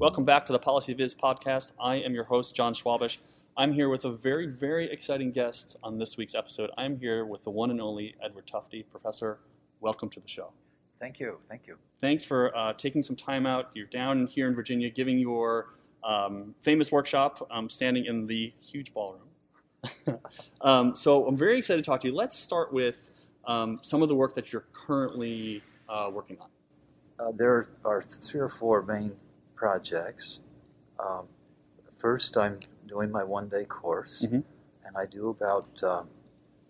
Welcome back to the PolicyViz podcast. I am your host, Jon Schwabish. I'm here with a very, very exciting guest on this week's episode. I'm here with the one and only Edward Tufte. Professor, welcome to the show. Thank you. Thank you. Thanks for uh, taking some time out. You're down here in Virginia giving your um, famous workshop, um, standing in the huge ballroom. um, so I'm very excited to talk to you. Let's start with um, some of the work that you're currently uh, working on. Uh, there are three or four main projects. Um, first, I'm doing my one day course, Mhm. and I do about um,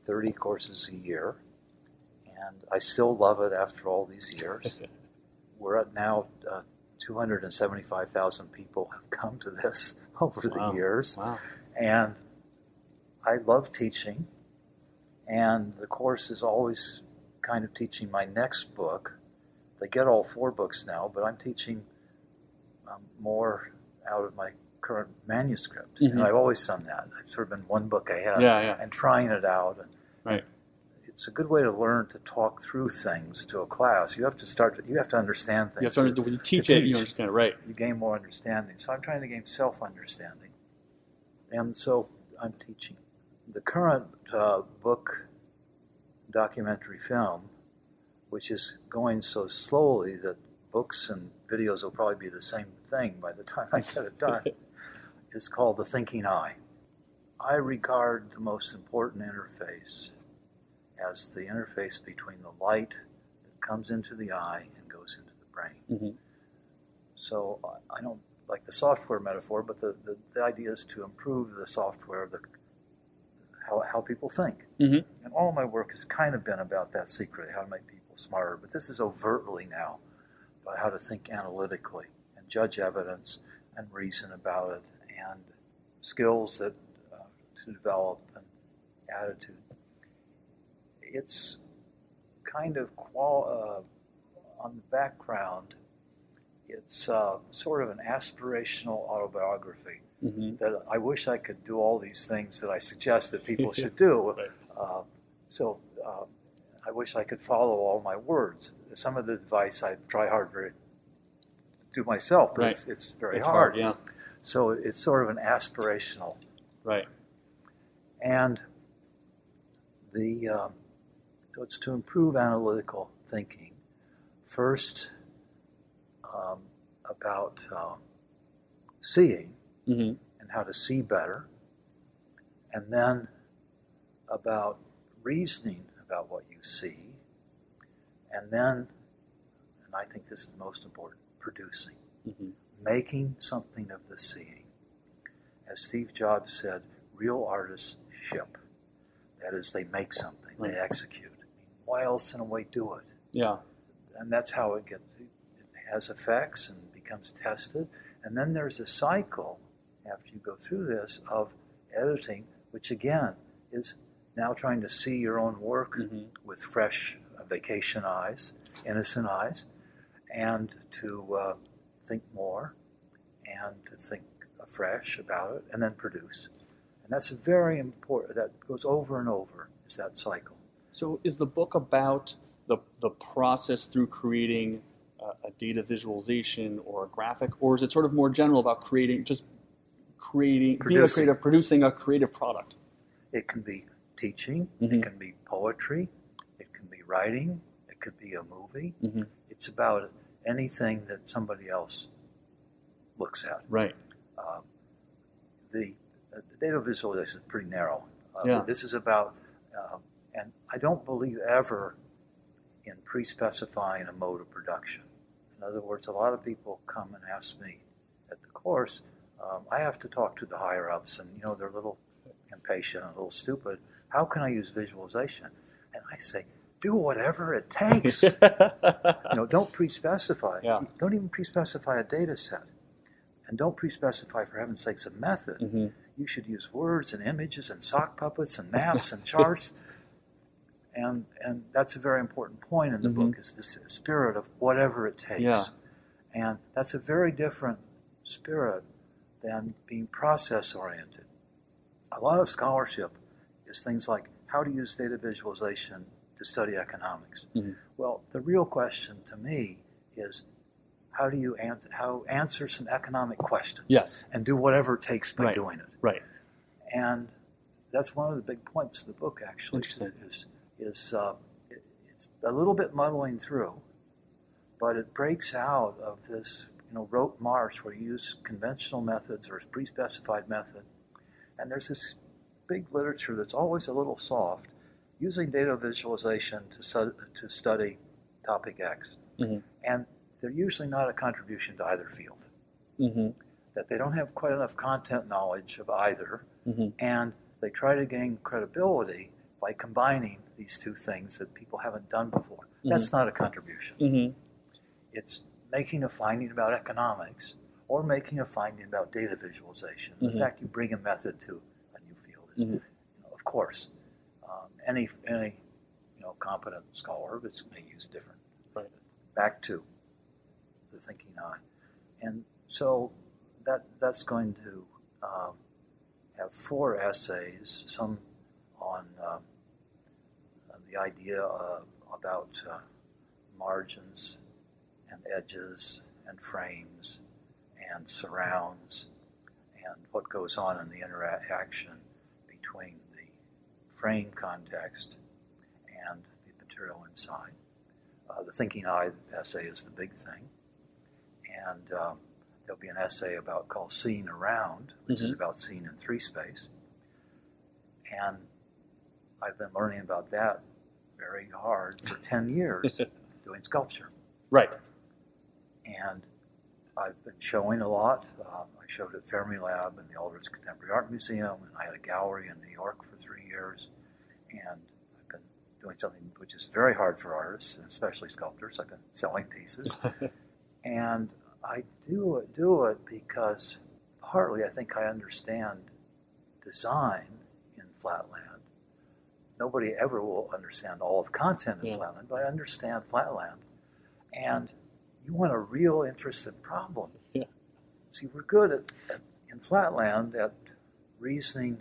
30 courses a year. And I still love it after all these years. We're at now uh, 275,000 people have come to this over Wow. the years. Wow. And I love teaching, and the course is always kind of teaching my next book. They get all four books now, but I'm teaching um, more out of my current manuscript. Mhm. And I've always done that. I've sort of been one book ahead Yeah, yeah. and trying it out. And Right. It's a good way to learn to talk through things to a class. You have to start. You have to understand things. You have to under- when you teach to it, you understand it, right? you gain more understanding. So I'm trying to gain self understanding. And so I'm teaching. The current uh, book documentary film, which is going so slowly that books and videos will probably be the same thing by the time I get it done, is called The Thinking Eye. I regard the most important interface as the interface between the light that comes into the eye and goes into the brain. Mhm. So I- don't like the software metaphor, but the, the, the idea is to improve the software, the how, how people think. Mhm. And all my work has kind of been about that secret, how to make people smarter. But this is overtly now about how to think analytically and judge evidence and reason about it and skills that uh, to develop and attitude. It's kind of qual- uh, on the background. It's uh, sort of an aspirational autobiography Mhm. that I wish I could do all these things that I suggest that people should do. Right. Uh, so uh, I wish I could follow all my words. Some of the advice I try hard very do myself, but Right. it's, it's very It's hard. hard, yeah. So it's sort of an aspirational, Right. and the um, so it's to improve analytical thinking. First, um, about um, seeing. hmm and how to see better, and then about reasoning you see, and then, and I think this is most important, producing, hmm making something of the seeing. As Steve Jobs said, real artists ship. That is, they make something, Right. they execute. Why else in a way do it? Yeah. and that's how it gets it has effects and becomes tested and then there's a cycle after you go through this of editing which again is now trying to see your own work Mhm. with fresh vacation eyes innocent eyes and to uh, think more and to think afresh about it and then produce and that's very important that goes over and over is that cycle So, is the book about the, the process through creating a, a data visualization or a graphic, or is it sort of more general about creating, just creating, being a Producing. creative, producing a creative product? It can be teaching, Mhm. it can be poetry, it can be writing, it could be a movie. Mhm. It's about anything that somebody else looks at. Right. Um, the, the data visualization is pretty narrow. Uh, Yeah. This is about, um, and I don't believe ever in pre specifying a mode of production. In other words, a lot of people come and ask me at the course, um, I have to talk to the higher ups, and you know, they're a little impatient and a little stupid. How can I use visualization? And I say, do whatever it takes. you know, don't pre-specify. Yeah. Don't even pre-specify a data set, and don't pre-specify, for heaven's sakes, a method. Mhm. You should use words and images and sock puppets and maps and charts, and and that's a very important point in the Mhm. book is this spirit of whatever it takes, Yeah. and that's a very different spirit than being process oriented. A lot of scholarship is things like how to use data visualization to study economics. Mhm. Well, the real question to me is how do you answer how answer some economic questions Yes. and do whatever it takes by Right. doing it. Right. And that's one of the big points of the book, actually. Interesting. Is is uh, it, it's a little bit muddling through, but it breaks out of this you know rote march where you use conventional methods or a pre-specified method, and there's this big literature that's always a little soft, using data visualization to stu- to study topic X, Mhm. and they're usually not a contribution to either field. Mm-hmm. That they don't have quite enough content knowledge of either, Mm-hmm. and they try to gain credibility by combining these two things that people haven't done before. That's not a contribution. Mm-hmm. It's making a finding about economics or making a finding about data visualization. Mhm. The fact you bring a method to a new field is, Mhm. you know, of course, um, any any you know competent scholar is going to use different. Right. Back to the thinking eye, and so that that's going to um, have four essays, some on um, the idea uh, about uh, margins and edges and frames and surrounds and what goes on in the interaction between the frame context and the material inside. Uh, the thinking eye essay is the big thing. And um, there'll be an essay about called Seeing Around, which is Mhm. about seeing in three space. And I've been learning about that very hard for 10 years doing sculpture. Right. And I've been showing a lot. Um, I showed at Fermilab and the Aldrich Contemporary Art Museum, and I had a gallery in New York for three years. And I've been doing something which is very hard for artists, and especially sculptors. I've been selling pieces. and I do it, do it because partly I think I understand design in Flatland. Nobody ever will understand all of content in Yeah. Flatland, but I understand Flatland. And you want a real interesting problem. Yeah. See, we're good at, at in Flatland at reasoning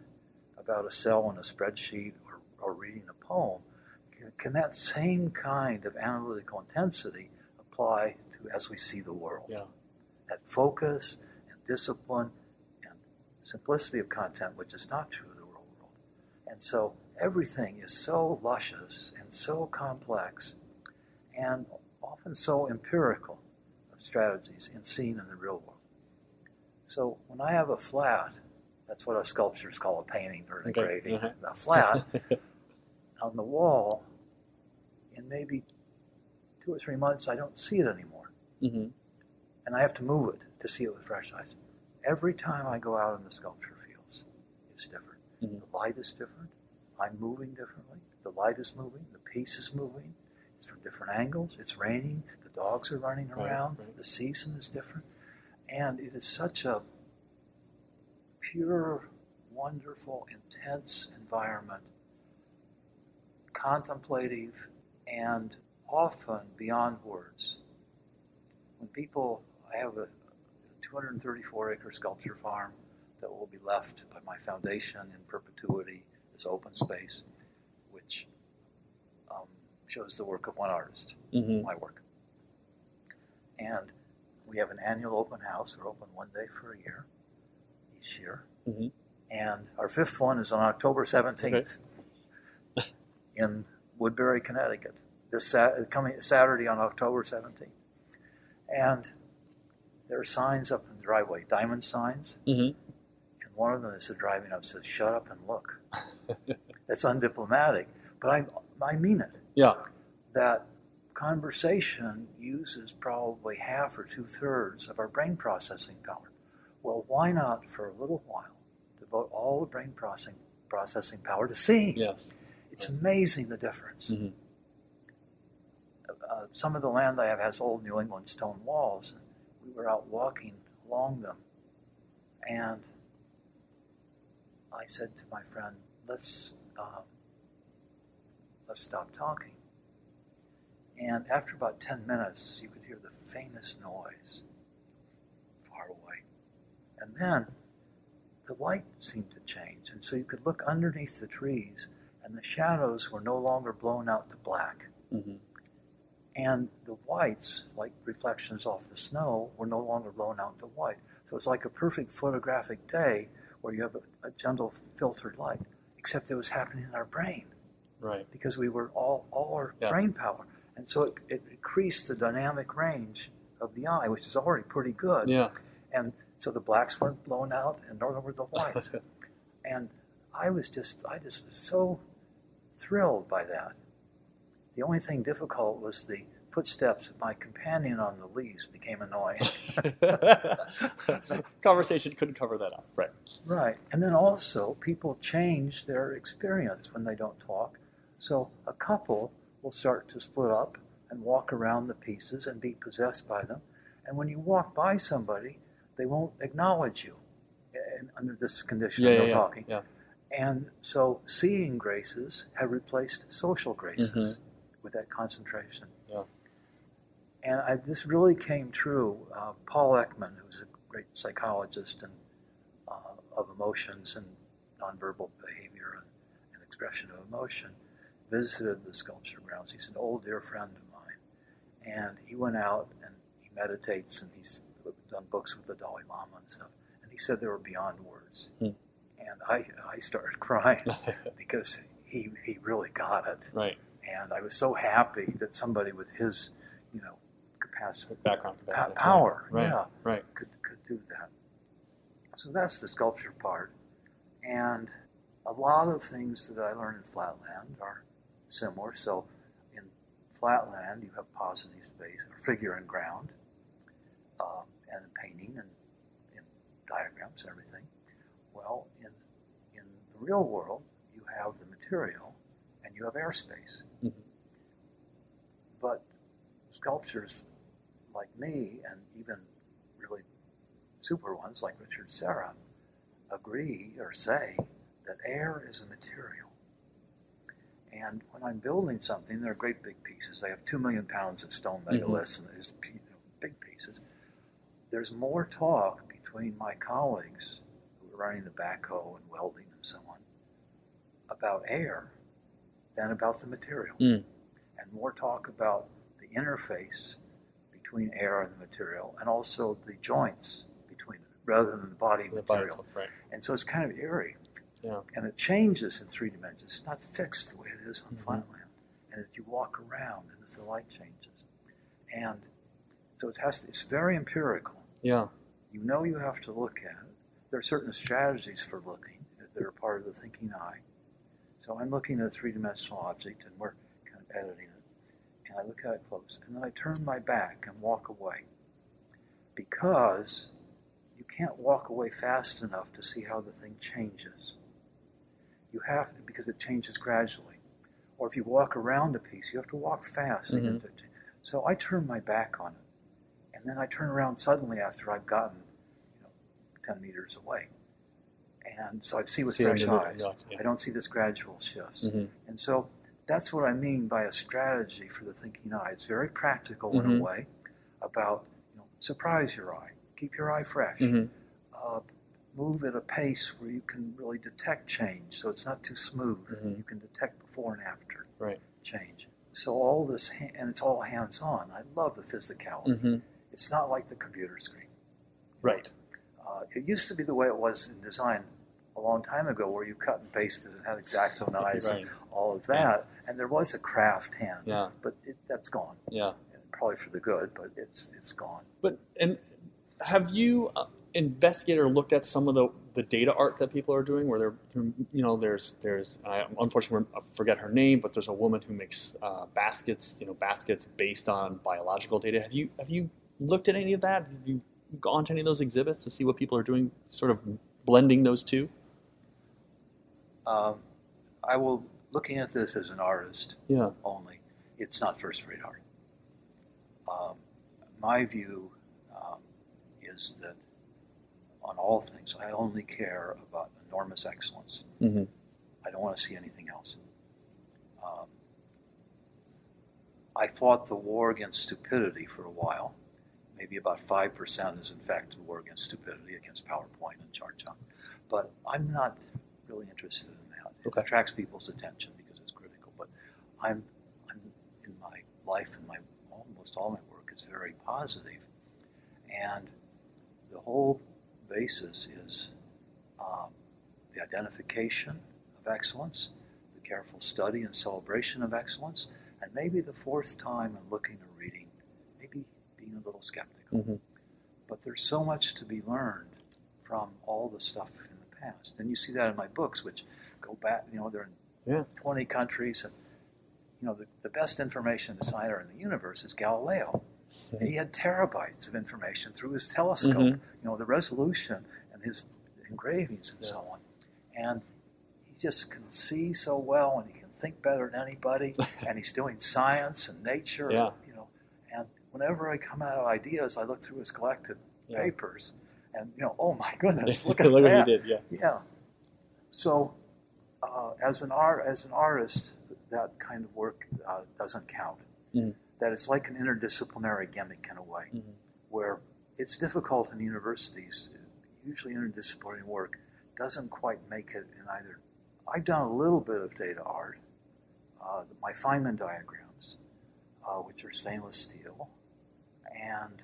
about a cell in a spreadsheet or, or reading a poem. Can, can that same kind of analytical intensity apply to as we see the world? Yeah. That focus and discipline and simplicity of content, which is not true of the real world. And so everything is so luscious and so complex and often so empirical of strategies in seen in the real world. So when I have a flat, that's what a sculptors called, a painting or an Okay, engraving, uh-huh. a flat on the wall, in maybe two or three months, I don't see it anymore. mm-hmm. And I have to move it to see it with fresh eyes. Every time I go out in the sculpture fields, it's different. Mhm. The light is different. I'm moving differently. The light is moving. The piece is moving. It's from different angles. It's raining. The dogs are running around. right. The season is different. And it is such a pure, wonderful, intense environment, contemplative, and often beyond words. When people, I have a 234 acre sculpture farm that will be left by my foundation in perpetuity as open space, shows the work of one artist Mm-hmm. my work. And we have an annual open house. We're open one day for a year, each year. Mhm. And our fifth one is on October 17th in Woodbury, Connecticut. This Sat- coming Saturday on October 17th. And there are signs up in the driveway, diamond signs. Mm-hmm. And one of them is driving up says, "Shut up and look." That's undiplomatic, but I I mean it. Yeah. that conversation uses probably half or two thirds of our brain processing power. Well, why not for a little while devote all the brain processing processing power to seeing? Yes. It's amazing the difference. Mhm. Uh, some of the land I have has old New England stone walls, and we were out walking along them, and I said to my friend, "Let's um, let's stop talking." And after about ten minutes, you could hear the faintest noise far away, and then the light seemed to change, and so you could look underneath the trees, and the shadows were no longer blown out to black. Mm-hmm. And the whites, like reflections off the snow, were no longer blown out to white. So it's like a perfect photographic day where you have a, a gentle filtered light, except it was happening in our brain Right. because we were all all our Yeah. brain power, and so it, it increased the dynamic range of the eye, which is already pretty good. Yeah. And so the blacks weren't blown out, and nor were the whites. and I was just I just was so thrilled by that. The only thing difficult was the footsteps of my companion on the leaves became annoying. Conversation couldn't cover that up. Right. Right. And then also, people change their experience when they don't talk. So a couple will start to split up and walk around the pieces and be possessed by them. And when you walk by somebody, they won't acknowledge you eh, under this condition Yeah. of Yeah. no yeah, talking. yeah. And so seeing graces have replaced social graces with that concentration. Yeah. And I, this really came true. Uh, Paul Ekman, who's a great psychologist and uh, of emotions and nonverbal behavior and, and expression of emotion, visited the sculpture grounds. He's an old dear friend of mine, and he went out and he meditates and he's done books with the Dalai Lama and stuff. And he said they were beyond words, Hmm. and I I started crying because he he really got it, right. and I was so happy that somebody with his you know capacity Background pa- capacity. power, Right. yeah, Right. could could do that. So that's the sculpture part, and a lot of things that I learned in Flatland are similar. So in Flatland, you have positive space or figure and ground, um, and painting and in diagrams and everything. Well, in in the real world, you have the material and you have airspace. Mhm. But sculptures like me, and even really super ones like Richard Serra, agree or say that air is a material. And when I'm building something, they're great big pieces. I have two million pounds of stone megaliths and there's you know, big pieces. There's more talk between my colleagues who are running the backhoe and welding and so on about air than about the material. Mm. And more talk about the interface between air and the material and also the joints between it rather than the body The body material. itself, right. And so it's kind of eerie. Yeah. And it changes in three dimensions. It's not fixed the way it is on Mhm. flatland. And as you walk around and as the light changes. And so it has to, it's very empirical. Yeah. You know you have to look at it. There are certain strategies for looking that are part of the thinking eye. So I'm looking at a three dimensional object and we're kind of editing it. And I look at it close. And then I turn my back and walk away. Because you can't walk away fast enough to see how the thing changes. You have to, because it changes gradually. Or if you walk around a piece, you have to walk fast. Mhm. to- So I turn my back on it. And then I turn around suddenly after I've gotten you know, 10 meters away. And so I see with See fresh eyes. yeah, I don't see this gradual shifts. Mhm. And so that's what I mean by a strategy for the thinking eye. It's very practical in Mhm. a way about you know, surprise your eye, keep your eye fresh, Mhm. uh, move at a pace where you can really detect change so it's not too smooth. Mhm. You can detect before and after Right. change. So all this, ha- and it's all hands on. I love the physicality. Mhm. It's not like the computer screen. Right. Uh, it used to be the way it was in design a long time ago, where you cut and pasted and had X-Acto knives Right. and all of that, and there was a craft hand. Yeah. But it, that's gone, Yeah. and probably for the good, but it's it's gone. But and have you uh, investigated or looked at some of the, the data art that people are doing? Where they're, you know, there's there's I unfortunately I forget her name, but there's a woman who makes uh, baskets, you know, baskets based on biological data. Have you have you looked at any of that? Have you gone to any of those exhibits to see what people are doing, sort of blending those two? Um, I will looking at this as an artist Yeah. only. It's not first-rate art. Um, my view um, is that on all things, I only care about enormous excellence. Mm-hmm. I don't want to see anything else. Um, I fought the war against stupidity for a while. Maybe about 5% is, in fact, the war against stupidity, against PowerPoint and chart junk. But I'm not really interested in that. Okay. It attracts people's attention because it's critical. But I'm, I'm in my life and my almost all my work is very positive. And the whole basis is um, the identification of excellence, the careful study and celebration of excellence, and maybe the fourth time in looking or reading, maybe being a little skeptical. Mm-hmm. But there's so much to be learned from all the stuff in the past. And you see that in my books, which go back, you know, they're in Yeah. 20 countries. And, you know, the, the best information designer in the universe is Galileo. He had terabytes of information through his telescope, Mhm. you know, the resolution and his engravings and Yeah. so on. And he just can see so well and he can think better than anybody. and he's doing science and nature, Yeah. you know. And whenever I come out of ideas, I look through his collected Yeah. papers and, you know, oh my goodness, look at Look that. what he did. Yeah. Yeah. So, uh, as an art, as an artist, that kind of work uh, doesn't count. Mhm. That it's like an interdisciplinary gimmick in a way, Mhm. where it's difficult in universities. Usually, interdisciplinary work doesn't quite make it in either. I've done a little bit of data art, uh, my Feynman diagrams, uh, which are stainless steel, and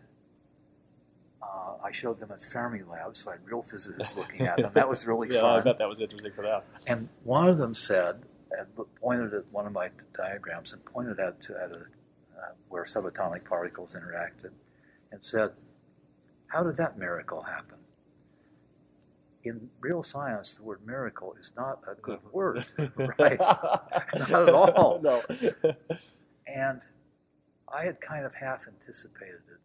uh, I showed them at Fermilab, so I had real physicists looking at them. That was really yeah, fun. I bet that was interesting for them. And one of them said, and pointed at one of my diagrams and pointed at, to, at a, uh, where subatomic particles interacted, and said, "How did that miracle happen?" In real science, the word miracle is not a good word, right? Not at all. No. And I had kind of half anticipated it.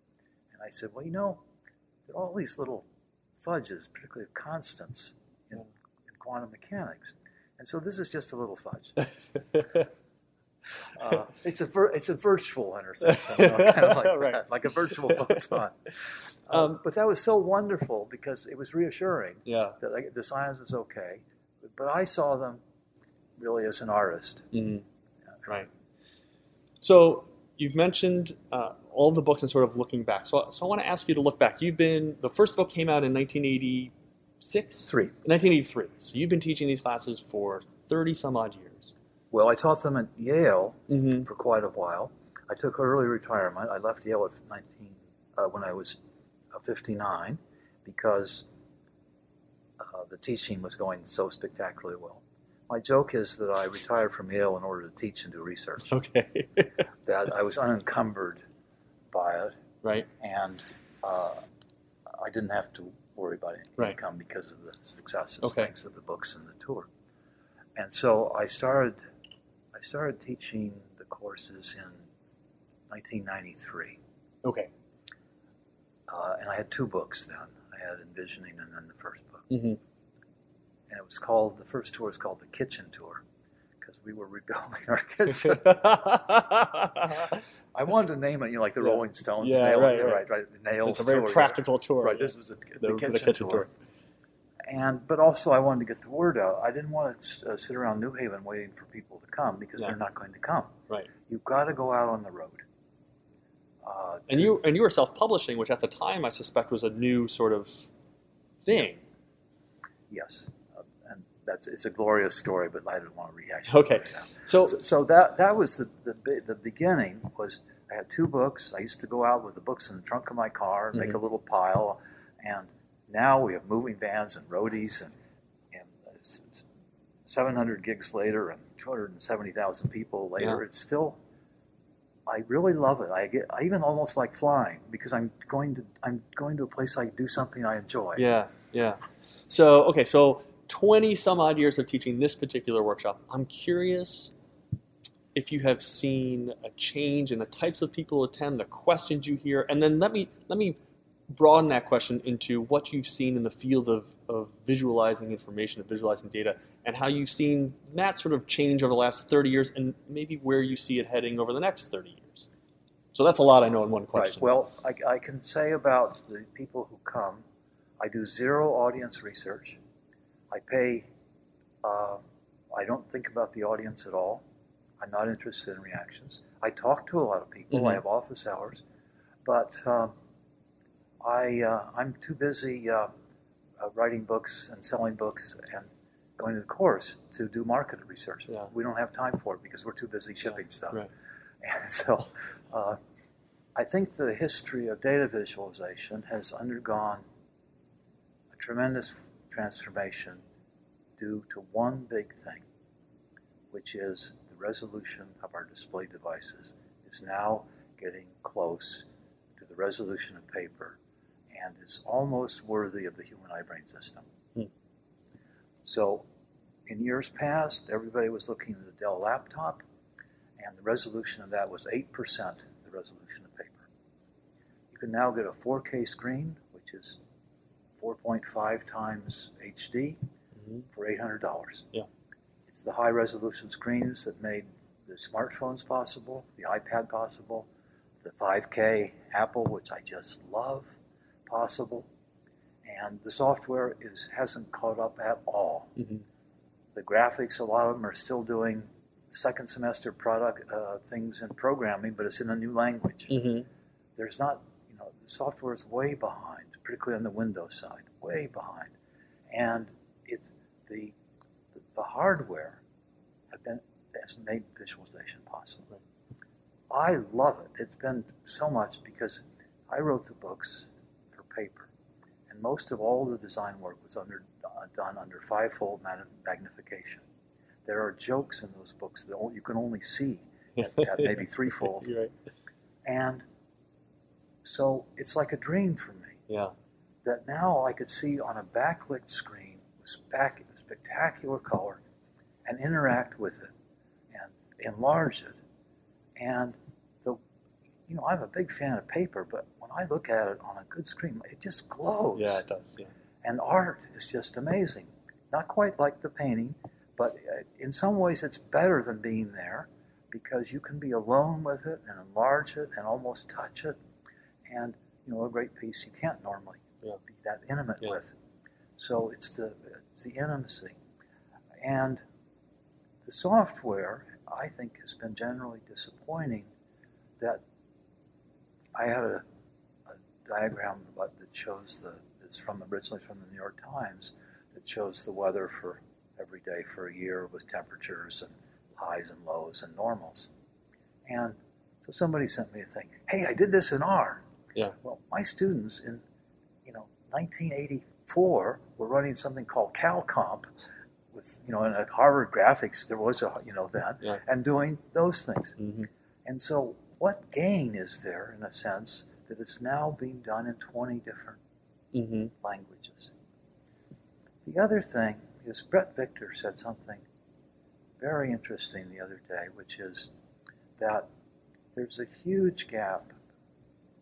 And I said, well, you know, there are all these little fudges, particularly of constants in, in quantum mechanics. And so this is just a little fudge. Uh, it's a vir- it's a virtual intersection, you know, kind of like Right. that, like a virtual photon. Uh, Um, but that was so wonderful because it was reassuring yeah. that I, the science was okay. But I saw them really as an artist. Mhm. Right. So you've mentioned uh, all the books and sort of looking back. So, so I want to ask you to look back. You've been the first book came out in 1986. Three. 1983. So you've been teaching these classes for 30 some odd years. Well, I taught them at Yale Mm-hmm. for quite a while. I took early retirement. I left Yale at 19 uh, when I was uh, 59 because uh, the teaching was going so spectacularly well. My joke is that I retired from Yale in order to teach and do research. Okay. That I was unencumbered by it, right. and uh, I didn't have to worry about any Right. income because of the success and Okay. strengths of the books and the tour. And so I started, I started teaching the courses in 1993, Okay. uh, and I had two books then. I had Envisioning and then the first book, Mm-hmm. and it was called the first tour was called the Kitchen Tour because we were rebuilding our kitchen. I wanted to name it, you know, like the Yeah. Rolling Stones. Yeah, nail, right, right. right, right. The nails it's a very tour. practical tour. Right, this was a, the, The- the kitchen, kitchen tour. tour. And but also I wanted to get the word out. I didn't want to uh, sit around New Haven waiting for people to come because Yeah. they're not going to come. Right. You've got to go out on the road. Uh, And to- you and you were self-publishing, which at the time I suspect was a new sort of thing. yes, uh, and that's it's a glorious story, but I didn't want to rehash. Okay. it right now. So So, so that that was the, the the beginning. Was I had two books. I used to go out with the books in the trunk of my car, and make Mhm. a little pile, and now we have moving vans and roadies and and uh, s- 700 gigs later and 270,000 people later. Yeah. It's still. I really love it. I get. I even almost like flying because I'm going to. I'm going to a place I do something I enjoy. Yeah, yeah. So, okay, so 20 some odd years of teaching this particular workshop. I'm curious if you have seen a change in the types of people who attend, the questions you hear, and then let me let me broaden that question into what you've seen in the field of, of visualizing information, of visualizing data, and how you've seen that sort of change over the last 30 years and maybe where you see it heading over the next 30 years. So that's a lot I know in one Right. question. Well, I, I can say about the people who come, I do zero audience research. I pay. Uh, I don't think about the audience at all. I'm not interested in reactions. I talk to a lot of people. I Mhm. have office hours, but um, I uh, I'm too busy uh, uh, writing books and selling books and going to the course to do market research. Yeah. We don't have time for it because we're too busy shipping stuff. right. And so, uh, I think the history of data visualization has undergone a tremendous transformation due to one big thing, which is the resolution of our display devices is now getting close to the resolution of paper and is almost worthy of the human eye brain system. Hmm. So, in years past, everybody was looking at a Dell laptop, and the resolution of that was 8% the resolution of paper. You can now get a 4K screen, which is 4.5 times HD, Mhm. for $800. Yeah. It's the high resolution screens that made the smartphones possible, the iPad possible, the 5K Apple, which I just love, possible. And the software is hasn't caught up at all. Mhm. The graphics, a lot of them are still doing second semester product uh, things in programming, but it's in a new language. Mhm. There's not, you know, the software is way behind, particularly on the Windows side, way behind. And it's the the hardware have been has made visualization possible. I love it. It's been so much because I wrote the books paper, and most of all the design work was under uh, done under fivefold magnification. There are jokes in those books that you can only see at, at maybe threefold, right. and so it's like a dream for me Yeah. that now I could see on a backlit screen with spec- spectacular color and interact with it and enlarge it. And you know, I'm a big fan of paper, but when I look at it on a good screen, it just glows. Yeah, it does. Yeah. And art is just amazing. Not quite like the painting, but uh, in some ways it's better than being there because you can be alone with it and enlarge it and almost touch it. And, you know, a great piece you can't normally Yeah. be that intimate Yeah. with. So it's the, it's the intimacy. And the software, I think, has been generally disappointing that I had a, a diagram about, that shows the, it's from originally from the New York Times, that shows the weather for every day for a year with temperatures and highs and lows and normals. And so somebody sent me a thing, hey, I did this in R. Yeah. Well, my students in, you know, 1984 were running something called CalComp with, you know, in a Harvard graphics, there was a, you know, then, Yeah. and doing those things. Mhm. And so, what gain is there, in a sense, that it's now being done in 20 different Mhm. languages? The other thing is Bret Victor said something very interesting the other day, which is that there's a huge gap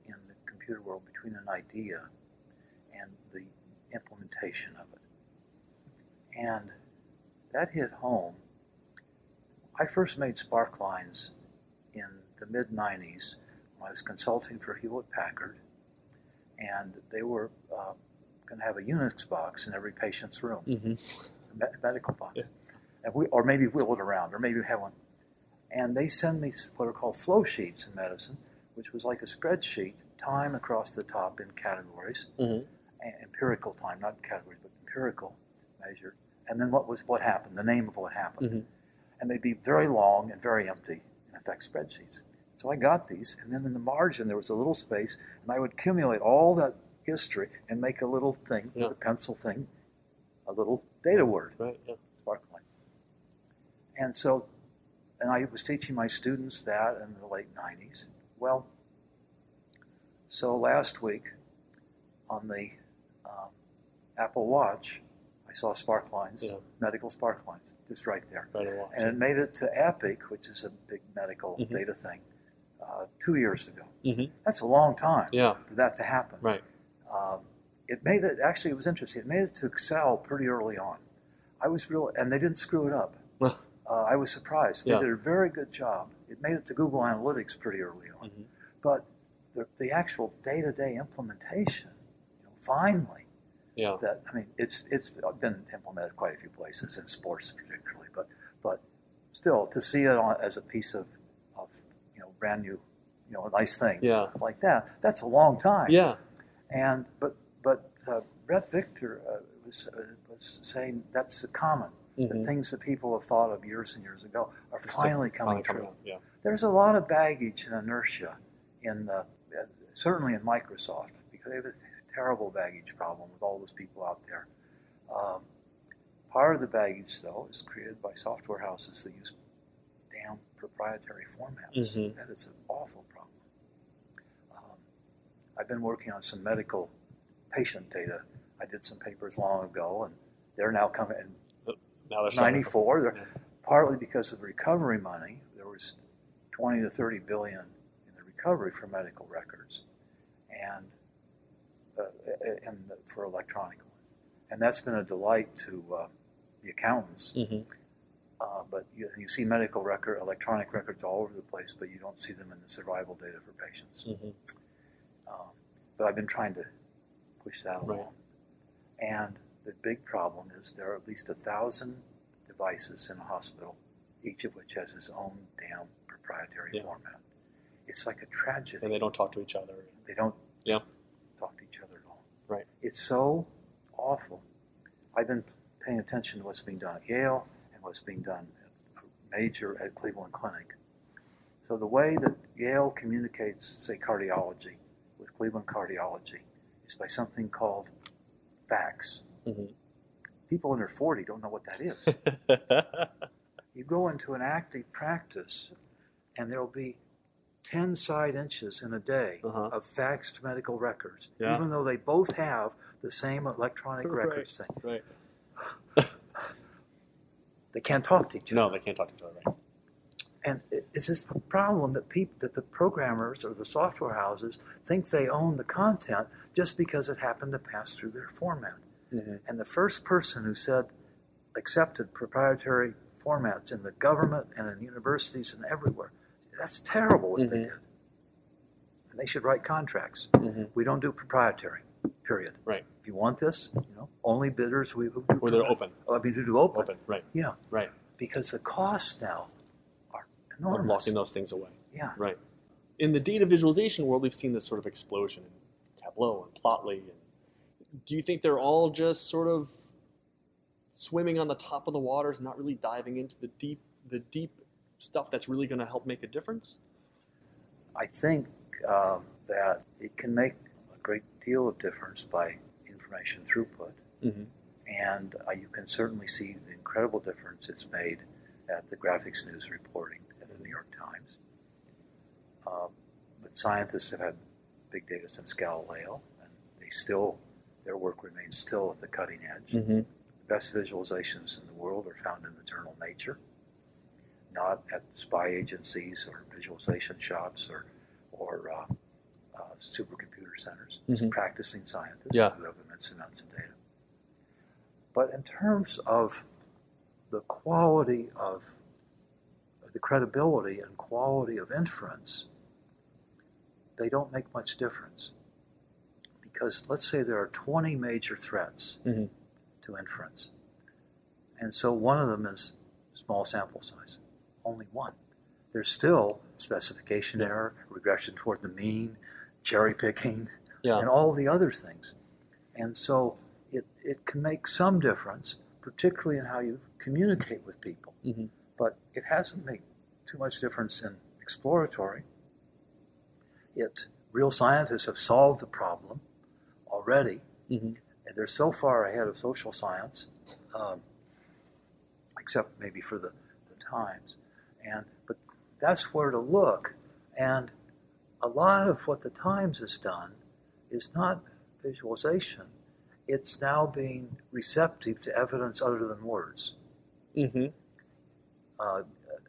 in the computer world between an idea and the implementation of it. And that hit home. I first made sparklines in the mid 90s when I was consulting for Hewlett Packard, and they were uh, going to have a Unix box in every patient's room, Mhm. a me- medical box, and we, or maybe wheel it around, or maybe have one. And they send me what are called flow sheets in medicine, which was like a spreadsheet, time across the top in categories, Mhm. and empirical time, not categories, but empirical measure, And then what was what happened, the name of what happened. Mhm. And they'd be very long and very empty, in effect, spreadsheets. So I got these, and then in the margin there was a little space, and I would accumulate all that history and make a little thing Yeah. with a pencil thing, a little data word, Right. Yeah. sparkline. And so, and I was teaching my students that in the late 90s. Well, so last week on the um, Apple Watch, I saw spark lines, Yeah. medical spark lines, just right there. Right. And it made it to Epic, which is a big medical Mhm. data thing, uh, two years ago. Mhm. That's a long time Yeah. for that to happen. Right. Um, it made it, actually, it was interesting. It made it to Excel pretty early on. I was real, and they didn't screw it up. Well, Uh, I was surprised. They Yeah. did a very good job. It made it to Google Analytics pretty early on. Mhm. But the, the actual day-to-day implementation, you know, finally, Yeah. that I mean, it's it's been implemented quite a few places in sports particularly, but but still to see it on, as a piece of, of you know brand new, you know, a nice thing Yeah. like that, that's a long time. Yeah. And but but uh, Bret Victor uh, was uh, was saying that's common. The Mhm. things that people have thought of years and years ago are finally coming true. Yeah. There's a lot of baggage and inertia in the certainly in Microsoft, because they have a terrible baggage problem with all those people out there. Um, part of the baggage, though, is created by software houses that use proprietary formats. Mhm. That is an awful problem. Um, I've been working on some medical patient data. I did some papers long ago, and they're now coming in Now they're 94. They're. Partly because of recovery money, there was 20 to 30 billion in the recovery for medical records, and uh, and for electronic, and that's been a delight to uh, the accountants. Mhm. Uh, but you, you see medical record, electronic records all over the place, but you don't see them in the survival data for patients. Mhm. Um, but I've been trying to push that Right. along. And the big problem is there are at least a thousand devices in a hospital, each of which has its own damn proprietary Yeah. format. It's like a tragedy. And they don't talk to each other. They don't Yeah. talk to each other at all. Right. It's so awful. I've been paying attention to what's being done at Yale and what's being done at major at Cleveland Clinic. So the way that Yale communicates, say, cardiology with Cleveland cardiology is by something called fax. Mhm. People under 40 don't know what that is. you go into an active practice and there'll be 10 side inches in a day Uh-huh. of faxed medical records, Yeah. even though they both have the same electronic Right. records thing. right. They can't talk to each other. No, they can't talk to each other. Right. And it's this problem that people, that the programmers or the software houses think they own the content just because it happened to pass through their format. Mhm. And the first person who said accepted proprietary formats in the government and in universities and everywhere, that's terrible what they Mhm. did. And they should write contracts. Mhm. We don't do proprietary. Period. Right. If you want this, you know, only bidders we. Where they're open. I mean, to do open. Open. Right. Yeah, Right. because the costs now are enormous. locking those things away. Yeah. Right. In the data visualization world, we've seen this sort of explosion in Tableau and Plotly. And do you think they're all just sort of swimming on the top of the waters, not really diving into the deep, the deep stuff that's really going to help make a difference? I think um, that it can make great deal of difference by information throughput. Mm-hmm. And uh, you can certainly see the incredible difference it's made at the graphics news reporting at the New York Times. Um, but scientists have had big data since Galileo, and they still, their work remains still at the cutting edge. Mm-hmm. The best visualizations in the world are found in the journal Nature, not at spy agencies or visualization shops or, or uh, uh, supercomputer centers. It's Mhm. practicing scientists Yeah. who have immense amounts of data. But in terms of the quality of the credibility and quality of inference, they don't make much difference. Because let's say there are 20 major threats Mhm. to inference. And so one of them is small sample size, only one. There's still specification Yeah. error, regression toward the mean, cherry picking, Yeah. and all the other things. And so it, it can make some difference, particularly in how you communicate with people. Mm-hmm. But it hasn't made too much difference in exploratory. It real scientists have solved the problem already, Mm-hmm. and they're so far ahead of social science, um, except maybe for the, the times. And but that's where to look. And a lot of what the Times has done is not visualization. It's now being receptive to evidence other than words, Mm-hmm. uh,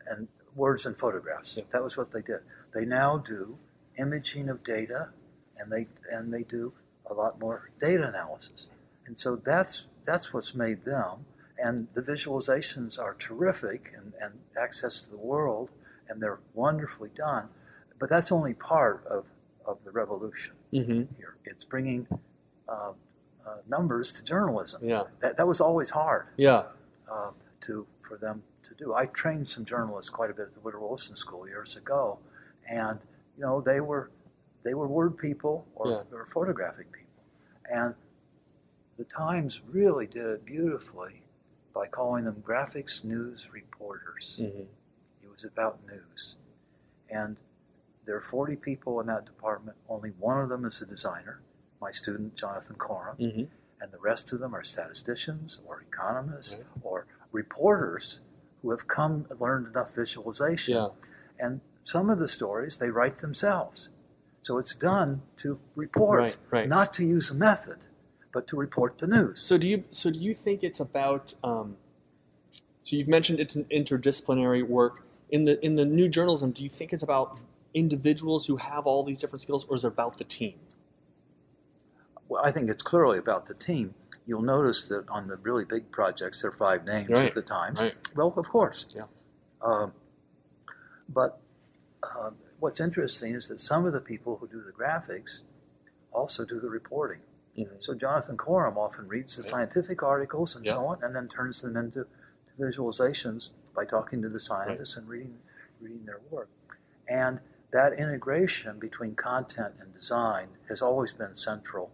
and words and photographs. Yeah. That was what they did. They now do imaging of data, and they and they do a lot more data analysis. And so that's that's what's made them. And the visualizations are terrific, and, and access to the world, and they're wonderfully done. But that's only part of, of the revolution Mm-hmm. here. It's bringing uh, uh, numbers to journalism. Yeah. That, that was always hard Yeah. uh, to for them to do. I trained some journalists quite a bit at the Woodrow Wilson School years ago, and you know they were they were word people or, Yeah. or photographic people, and the Times really did it beautifully by calling them graphics news reporters. Mm-hmm. It was about news, and there are 40 people in that department. Only one of them is a designer, my student Jonathan Corum, Mm-hmm. and the rest of them are statisticians or economists Right. or reporters who have come and learned enough visualization. Yeah. And some of the stories they write themselves. So it's done to report, Right, right. not to use a method, but to report the news. So do you so do you think it's about um, so you've mentioned it's an interdisciplinary work in the in the new journalism do you think it's about individuals who have all these different skills or is it about the team Well, I think it's clearly about the team. You'll notice that on the really big projects, there are five names Right, at the time. right. Well, of course. Yeah. Um, but um, what's interesting is that some of the people who do the graphics also do the reporting. Mhm. So Jonathan Corum often reads the Right. scientific articles and Yeah. so on, and then turns them into visualizations by talking to the scientists and reading reading their work. And that integration between content and design has always been central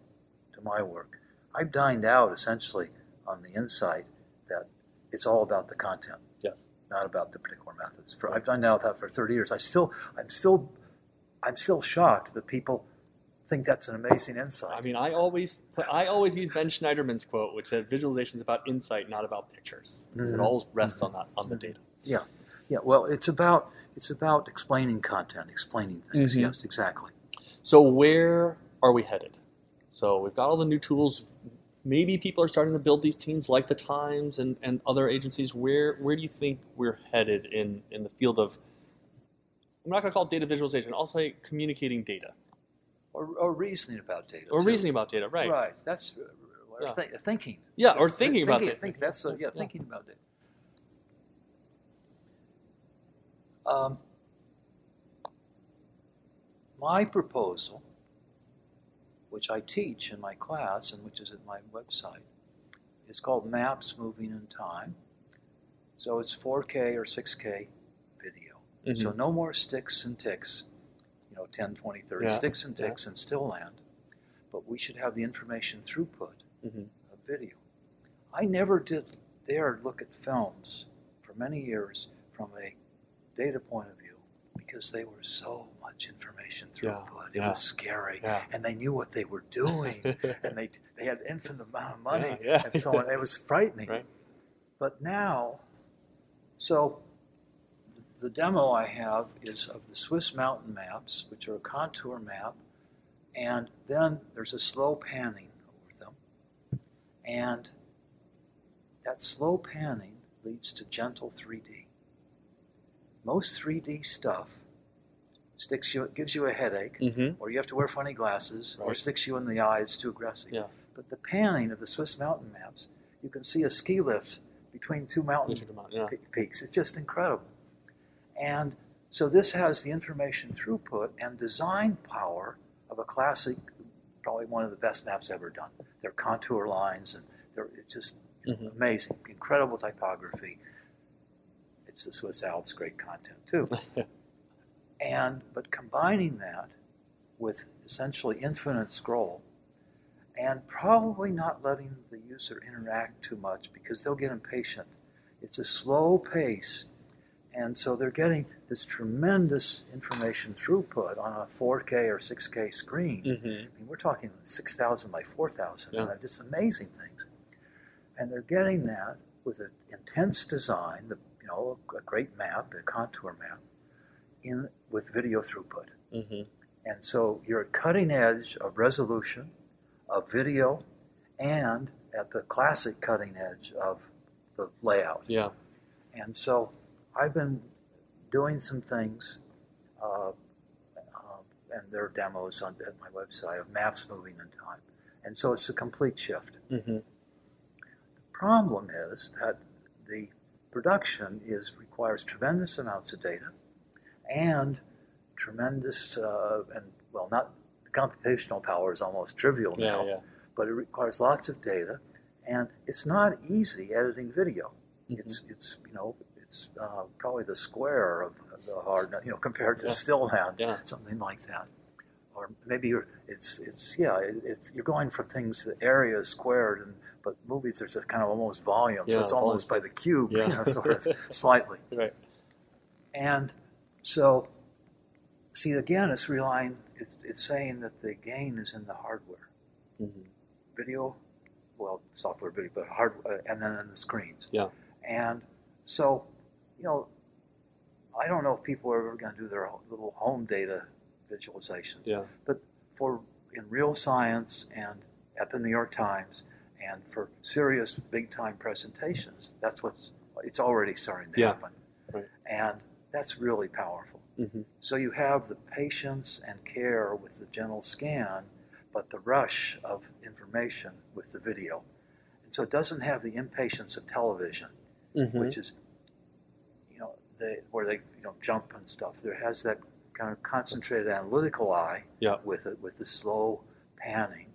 to my work. I've dined out essentially on the insight that it's all about the content yes not about the particular methods. For, I've done now that for 30 years. I still, I'm still, I'm still shocked that people think that's an amazing insight. I mean I always I always use Ben Shneiderman's quote which says, visualization is about insight not about pictures it Mhm. all rests on that on the data yeah, yeah. Well, it's about, it's about explaining content, explaining things. Mhm. Yes, exactly. So where are we headed? So we've got all the new tools. Maybe people are starting to build these teams like the Times and, and other agencies. Where where do you think we're headed in, in the field of I'm not going to call it data visualization, I'll say communicating data. Or, or reasoning about data. Or too. reasoning about data, right. Right. That's uh, or Yeah. thi- thinking. Yeah, or thinking about thinking, it. Think, that's uh, yeah, Yeah. thinking about it. Um, my proposal, which I teach in my class and which is at my website, is called Maps Moving in Time. So it's 4K or 6K video. Mhm. So no more sticks and ticks, you know, 10, 20, 30 Yeah, sticks and yeah. ticks in still land. But we should have the information throughput Mhm. of video. I never did dare look at films for many years from a data point of view because they were so much information Yeah, throughput. It yeah. was scary. Yeah. And they knew what they were doing. and they, they had infinite amount of money Yeah, yeah. and so on. It was frightening. Right. But now, so the demo I have is of the Swiss mountain maps, which are a contour map, and then there's a slow panning over them. And that slow panning leads to gentle 3D. Most 3D stuff sticks you, gives you a headache, Mhm. or you have to wear funny glasses, or sticks you in the eye, it's too aggressive. Yeah. But the panning of the Swiss mountain maps, you can see a ski lift between two mountain We took them out, yeah. pe- peaks. It's just incredible. And so this has the information throughput and design power of a classic, probably one of the best maps ever done. They're contour lines and they're it's just Mhm. amazing, incredible typography. It's the Swiss Alps, great content too. and but combining that with essentially infinite scroll and probably not letting the user interact too much because they'll get impatient. It's a slow pace, and so they're getting this tremendous information throughput on a 4K or 6K screen. Mhm. I mean, we're talking 6,000 by 4,000, Yeah. just amazing things. And they're getting that with an intense design, the, you know, a great map, a contour map, in with video throughput. Mhm. And so you're at cutting edge of resolution, of video, and at the classic cutting edge of the layout. Yeah. And so I've been doing some things, uh, uh, and there are demos on at my website of maps moving in time. And so it's a complete shift. Mhm. The problem is that the production is requires tremendous amounts of data and tremendous uh, and well not the computational power is almost trivial Yeah, now yeah. but it requires lots of data and it's not easy editing video Mhm. it's it's you know it's uh, probably the square of the hard you know compared to Yeah. still hand Yeah. something like that or maybe you're it's it's yeah it's you're going from things the area is squared and but movies there's a kind of almost volume so it's almost by the cube Yeah. you know, sort of slightly Right. and so see, again, it's relying. It's it's saying that the gain is in the hardware, Mm-hmm. video, well, software video, but hard, uh, and then in the screens. Yeah. And so, you know, I don't know if people are ever going to do their little home data visualization. Yeah. But for in real science and at the New York Times and for serious big time presentations, that's what's it's already starting to Yeah. happen. Right. And that's really powerful. Mm-hmm. So you have the patience and care with the gentle scan, but the rush of information with the video. And so it doesn't have the impatience of television, Mm-hmm. which is, you know, they, where they you know jump and stuff. There has that kind of concentrated analytical eye Yeah. with it, with the slow panning,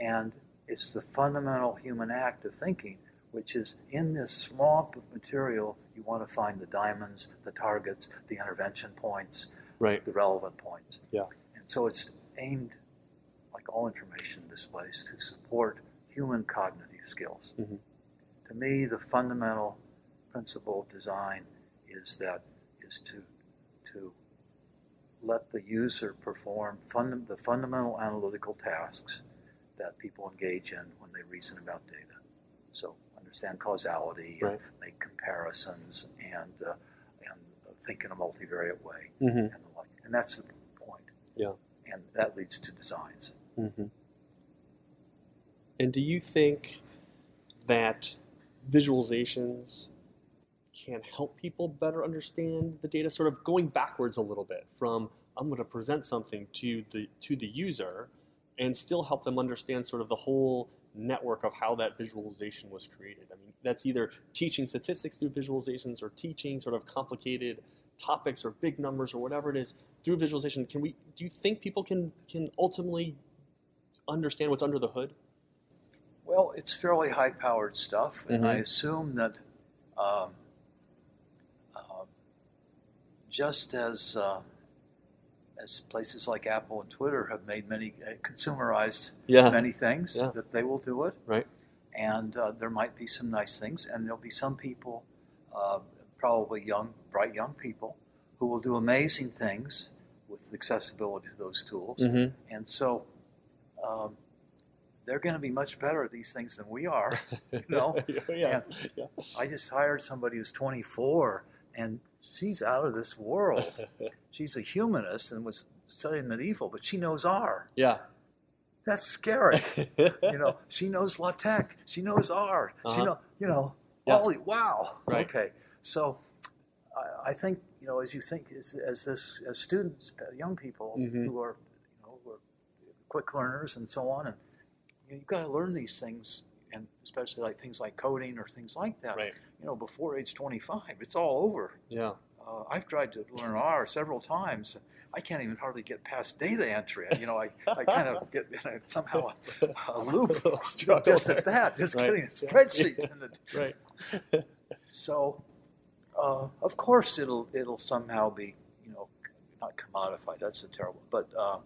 and it's the fundamental human act of thinking, which is in this swamp of material, you want to find the diamonds, the targets, the intervention points, Right. the relevant points. Yeah. And so it's aimed, like all information displays, to support human cognitive skills. Mhm. To me, the fundamental principle of design is that is to to let the user perform funda- the fundamental analytical tasks that people engage in when they reason about data. So understand causality, and Right. make comparisons, and uh, and think in a multivariate way Mm-hmm. and the like. And that's the point. Yeah. And that leads to designs. Mm-hmm. And do you think that visualizations can help people better understand the data, sort of going backwards a little bit from I'm going to present something to the to the user, and still help them understand sort of the whole network of how that visualization was created. I mean, that's either teaching statistics through visualizations or teaching sort of complicated topics or big numbers or whatever it is through visualization. Can we? Do you think people can can ultimately understand what's under the hood? Well, it's fairly high powered stuff, and I Mhm. assume that um, just as uh, as places like Apple and Twitter have made many uh, consumerized Yeah. many things, Yeah. that they will do it. Right. And uh, there might be some nice things, and there'll be some people, uh, probably young, bright young people, who will do amazing things with accessibility to those tools. Mm-hmm. And so um, they're going to be much better at these things than we are. You know? yes. Yeah. I just hired somebody who's 24 and she's out of this world. She's a humanist and was studying medieval, but she knows R. Yeah. That's scary. you know, she knows LaTeX. She knows R. She Uh-huh. know, you know, Yeah. holy wow. Right. Okay. So I, I think, you know, as you think, as, as this, as students, uh, young people Mhm. who are, you know, who are quick learners and so on, and you know, you've got to learn these things, and especially like things like coding or things like that. Right. You know, before age 25, it's all over. Yeah. Uh, I've tried to learn R several times. I can't even hardly get past data entry. You know, I, I kind of get in a, somehow a, a loop Struggle just at that, just Right. getting a spreadsheet. Yeah. In the, Right. so, uh, of course, it'll it'll somehow be you know not commodified. That's a terrible. But um,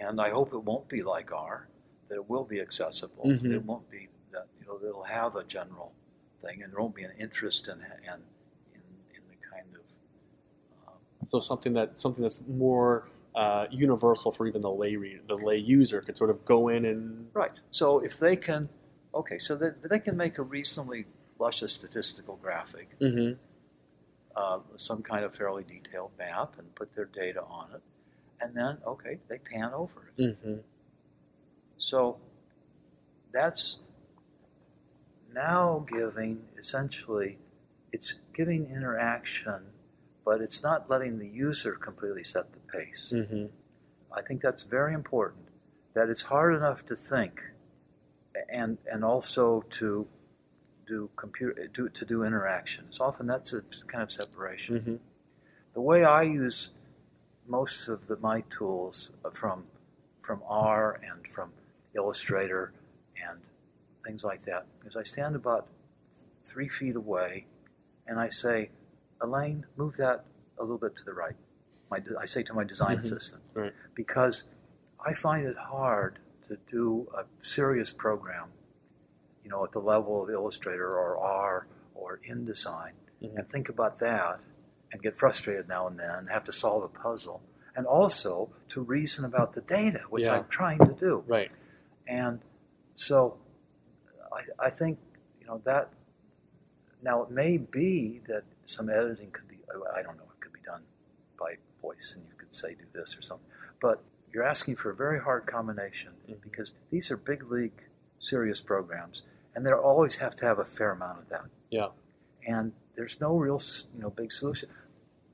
and I hope it won't be like R. That it will be accessible. Mhm. It won't be that you know it'll have a general thing, and there won't be an interest in in in, in the kind of um, So something that something that's more uh, universal for even the lay reader, the lay user could sort of go in and Right. So if they can, okay, so that they can make a reasonably luscious statistical graphic, mm-hmm. uh, some kind of fairly detailed map, and put their data on it, and then okay, they pan over it. Mm-hmm. So that's now giving essentially, it's giving interaction, but it's not letting the user completely set the pace. Mm-hmm. I think that's very important. That it's hard enough to think, and and also to do computer do to do interactions. Often that's a kind of separation. Mm-hmm. The way I use most of the my tools from from R and from Illustrator and things like that is I stand about three feet away, and I say, Elaine, move that a little bit to the right. My, I say to my design Mhm. assistant Right. because I find it hard to do a serious program, you know, at the level of Illustrator or R or InDesign, Mhm. and think about that and get frustrated now and then, have to solve a puzzle, and also to reason about the data, which Yeah. I'm trying to do. Right. And so I, I think, you know, that now it may be that some editing could be, I don't know, it could be done by voice and you could say do this or something. But you're asking for a very hard combination Mhm. because these are big league serious programs and they always have to have a fair amount of that. Yeah. And there's no real, you know, big solution.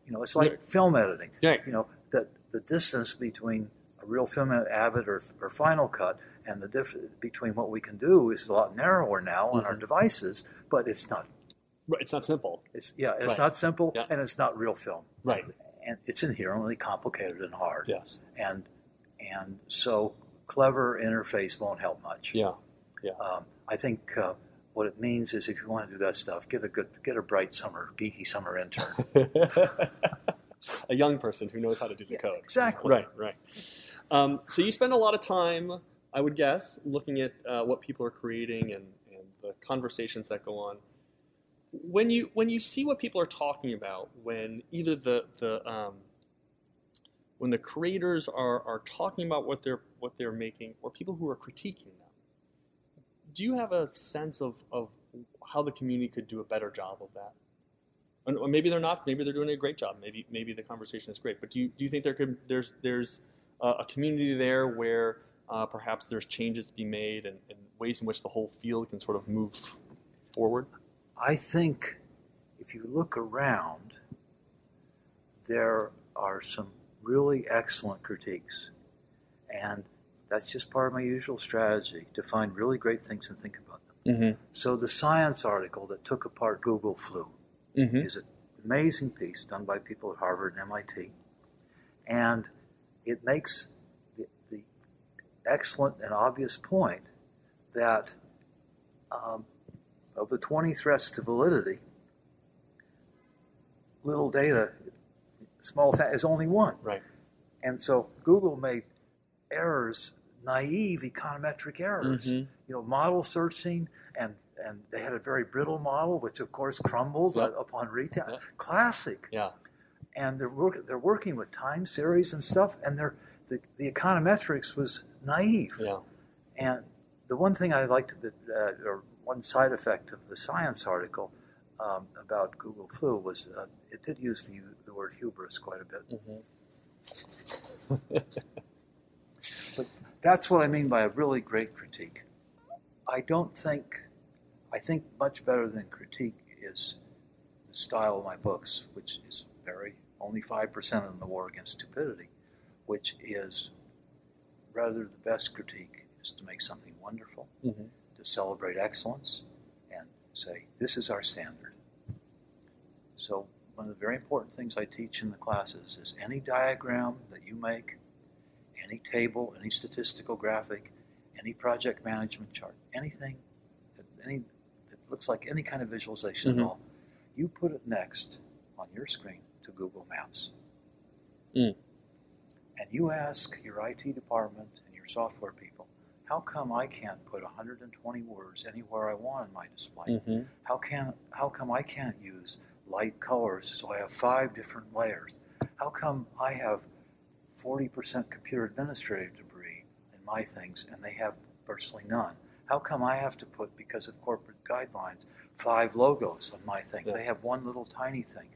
You know, it's like Right. film editing Right. you know that the distance between a real film avid or, or final cut and the difference between what we can do is a lot narrower now on our Mhm. devices but it's not Right. It's not simple. it's yeah it's Right. not simple Yeah. and it's not real film Right. and it's inherently complicated and hard Yes. and and so clever interface won't help much Yeah. um, I think uh, what it means is if you want to do that stuff get a good get a bright summer geeky summer intern a young person who knows how to do the Yeah, code. exactly. Right, right. Um, so you spend a lot of time, I would guess, looking at uh, what people are creating and, and the conversations that go on. When you when you see what people are talking about, when either the the um, when the creators are, are talking about what they're what they're making, or people who are critiquing them, do you have a sense of, of how the community could do a better job of that? And- or maybe they're not. Maybe they're doing a great job. Maybe maybe the conversation is great. But do you do you think there could there's there's a community there where uh, perhaps there's changes to be made and, and ways in which the whole field can sort of move forward? I think if you look around, there are some really excellent critiques. And that's just part of my usual strategy to find really great things and think about them. Mm-hmm. So, the science article that took apart Google Flu Mm-hmm. is an amazing piece done by people at Harvard and MIT. And it makes excellent and obvious point that um, of the 20 threats to validity, little data, small sa- is only one. Right. And so Google made errors, naive econometric errors, Mhm. you know, model searching, and and they had a very brittle model, which of course crumbled Yep. upon retail. Yep. Classic. Yeah. And they're work, they're working with time series and stuff, and they're the, the econometrics was naive. Yeah. And the one thing I liked, uh, or one side effect of the science article um, about Google Flu was uh, it did use the, the word hubris quite a bit. Mm-hmm. That's what I mean by a really great critique. I don't think, I think much better than critique is the style of my books, which is very, only 5% in the war against stupidity, which is rather the best critique is to make something wonderful, mm-hmm. to celebrate excellence, and say, this is our standard. So, one of the very important things I teach in the classes is any diagram that you make, any table, any statistical graphic, any project management chart, anything that, any, that looks like any kind of visualization Mhm. at all, you put it next on your screen to Google Maps. Mm. And you ask your IT department and your software people, how come I can't put 120 words anywhere I want in my display? Mm-hmm. How can how come I can't use light colors so I have five different layers? How come I have 40% computer administrative debris in my things and they have virtually none? How come I have to put because of corporate guidelines five logos on my thing? Yeah. They have one little tiny thing.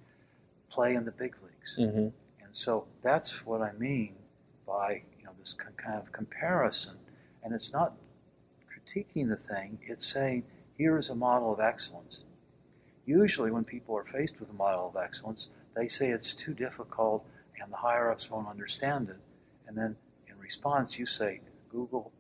Play in the big leagues. Mm-hmm. And so that's what I mean by you know this kind of comparison. And it's not critiquing the thing; it's saying here is a model of excellence. Usually, when people are faced with a model of excellence, they say it's too difficult and the higher ups won't understand it. And then in response, you say Google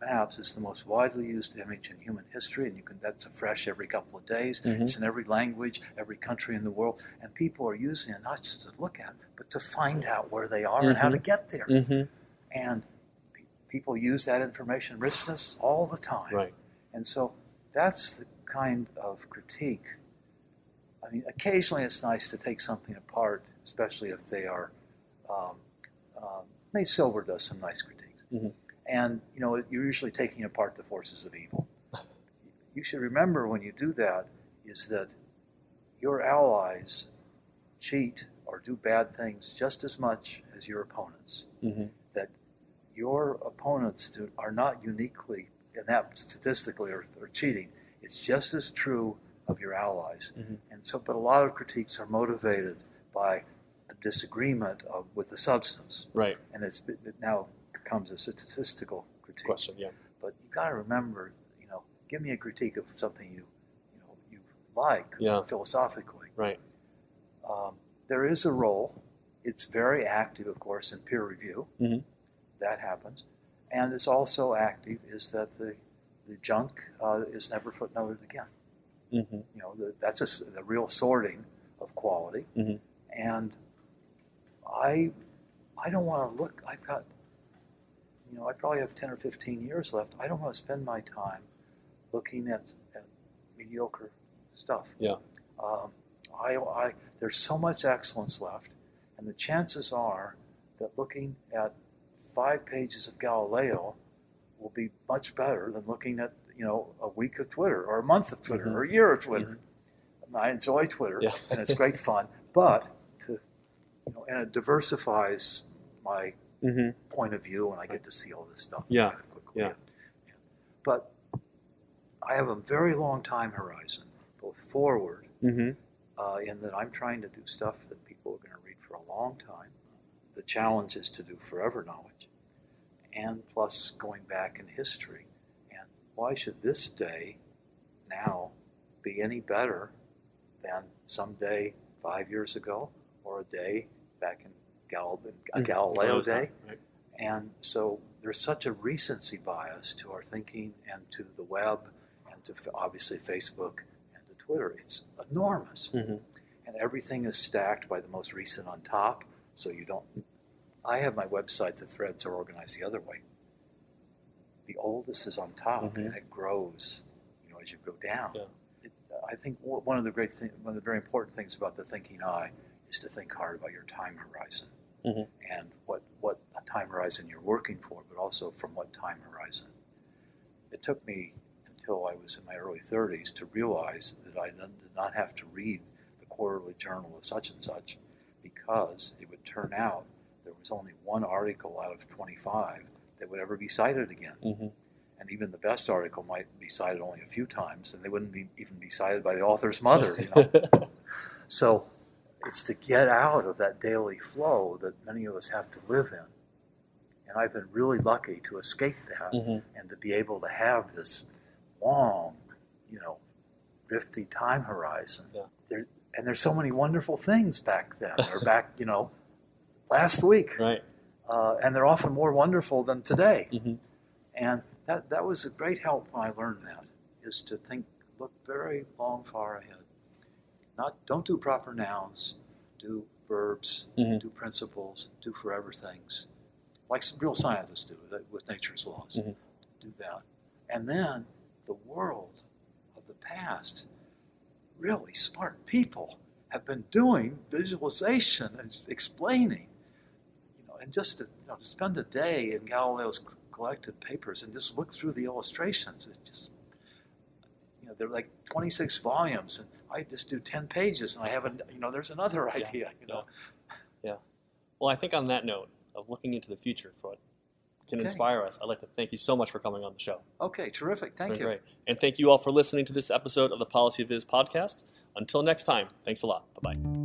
Maps is the most widely used image in human history, and you can that's fresh every couple of days. Mhm. It's in every language, every country in the world, and people are using it not just to look at, but to find out where they are and how to get there. Mm-hmm. And pe- people use that information richness all the time. Right. And so that's the kind of critique. I mean, occasionally it's nice to take something apart, especially if they are. Um, um, Nate Silver does some nice critiques. And, you know, you're usually taking apart the forces of evil. You should remember when you do that is that your allies cheat or do bad things just as much as your opponents. Mm-hmm. Your opponents do, are not uniquely inept statistically or, or cheating. It's just as true of your allies. Mhm. And so, but a lot of critiques are motivated by a disagreement of, with the substance, Right. and it's, now becomes a statistical critique. Question. Yeah. But you got to remember, you know, give me a critique of something you, you know, you like Yeah. philosophically. Right. Um, there is a role. It's very active, of course, in peer review. Mhm. That happens, and it's also active is that the the junk uh, is never footnoted again. Mm-hmm. You know, the, that's a, the real sorting of quality. Mhm. And I, I don't want to look. I've got, you know, I probably have ten or fifteen years left. I don't want to spend my time looking at, at mediocre stuff. Yeah. Um, I, I, there's so much excellence left, and the chances are that looking at five pages of Galileo will be much better than looking at you know a week of Twitter or a month of Twitter Mhm. or a year of Twitter. I enjoy Twitter, Yeah. and it's great fun, but to you know, and it diversifies my Mm-hmm. Point of view, and I get to see all this stuff Yeah. kind of quickly. Yeah. But I have a very long time horizon, both forward, Mm-hmm. uh, in that I'm trying to do stuff that people are going to read for a long time. The challenge is to do forever knowledge, and plus going back in history. And why should this day now be any better than some day five years ago or a day back in Gal- a Galileo day? Right. And so there's such a recency bias to our thinking and to the web and to obviously Facebook and to Twitter. It's enormous. Mm-hmm. And everything is stacked by the most recent on top. So you don't. I have my website, the threads are organized the other way. The oldest is on top Mhm. and it grows you know, as you go down. Yeah. It, I think one of the great thing, one of the very important things about the thinking eye is to think hard about your time horizon Mhm. and what, what time horizon you're working for, but also from what time horizon. It took me until I was in my early 30s to realize that I did not have to read the quarterly journal of such and such because it would turn out there was only one article out of 25 that would ever be cited again. Mm-hmm. And even the best article might be cited only a few times, and they wouldn't be, even be cited by the author's mother. You know? So it's to get out of that daily flow that many of us have to live in. And I've been really lucky to escape that mm-hmm. and to be able to have this long, you know, drifty time horizon. Yeah. There, and there's so many wonderful things back then, or back, you know, last week. Right. Uh, and they're often more wonderful than today. Mm-hmm. And that, that was a great help when I learned that, is to think, look very long, far ahead. Not, don't do proper nouns, do verbs, Mhm. do principles, do forever things, like real scientists do with nature's laws. Mhm. Do that. And then the world of the past, really smart people have been doing visualization and explaining you know, and just to, you know, to spend a day in Galileo's collected papers and just look through the illustrations, it's just, you know, they're like 26 volumes, and I just do 10 pages, and I have, an, you know, there's another Yeah, idea, you know. Yeah. Well, I think on that note of looking into the future for what can Okay. inspire us, I'd like to thank you so much for coming on the show. Okay, terrific. Thank you. Great. And thank you all for listening to this episode of the Policy of Viz podcast. Until next time, thanks a lot. Bye bye.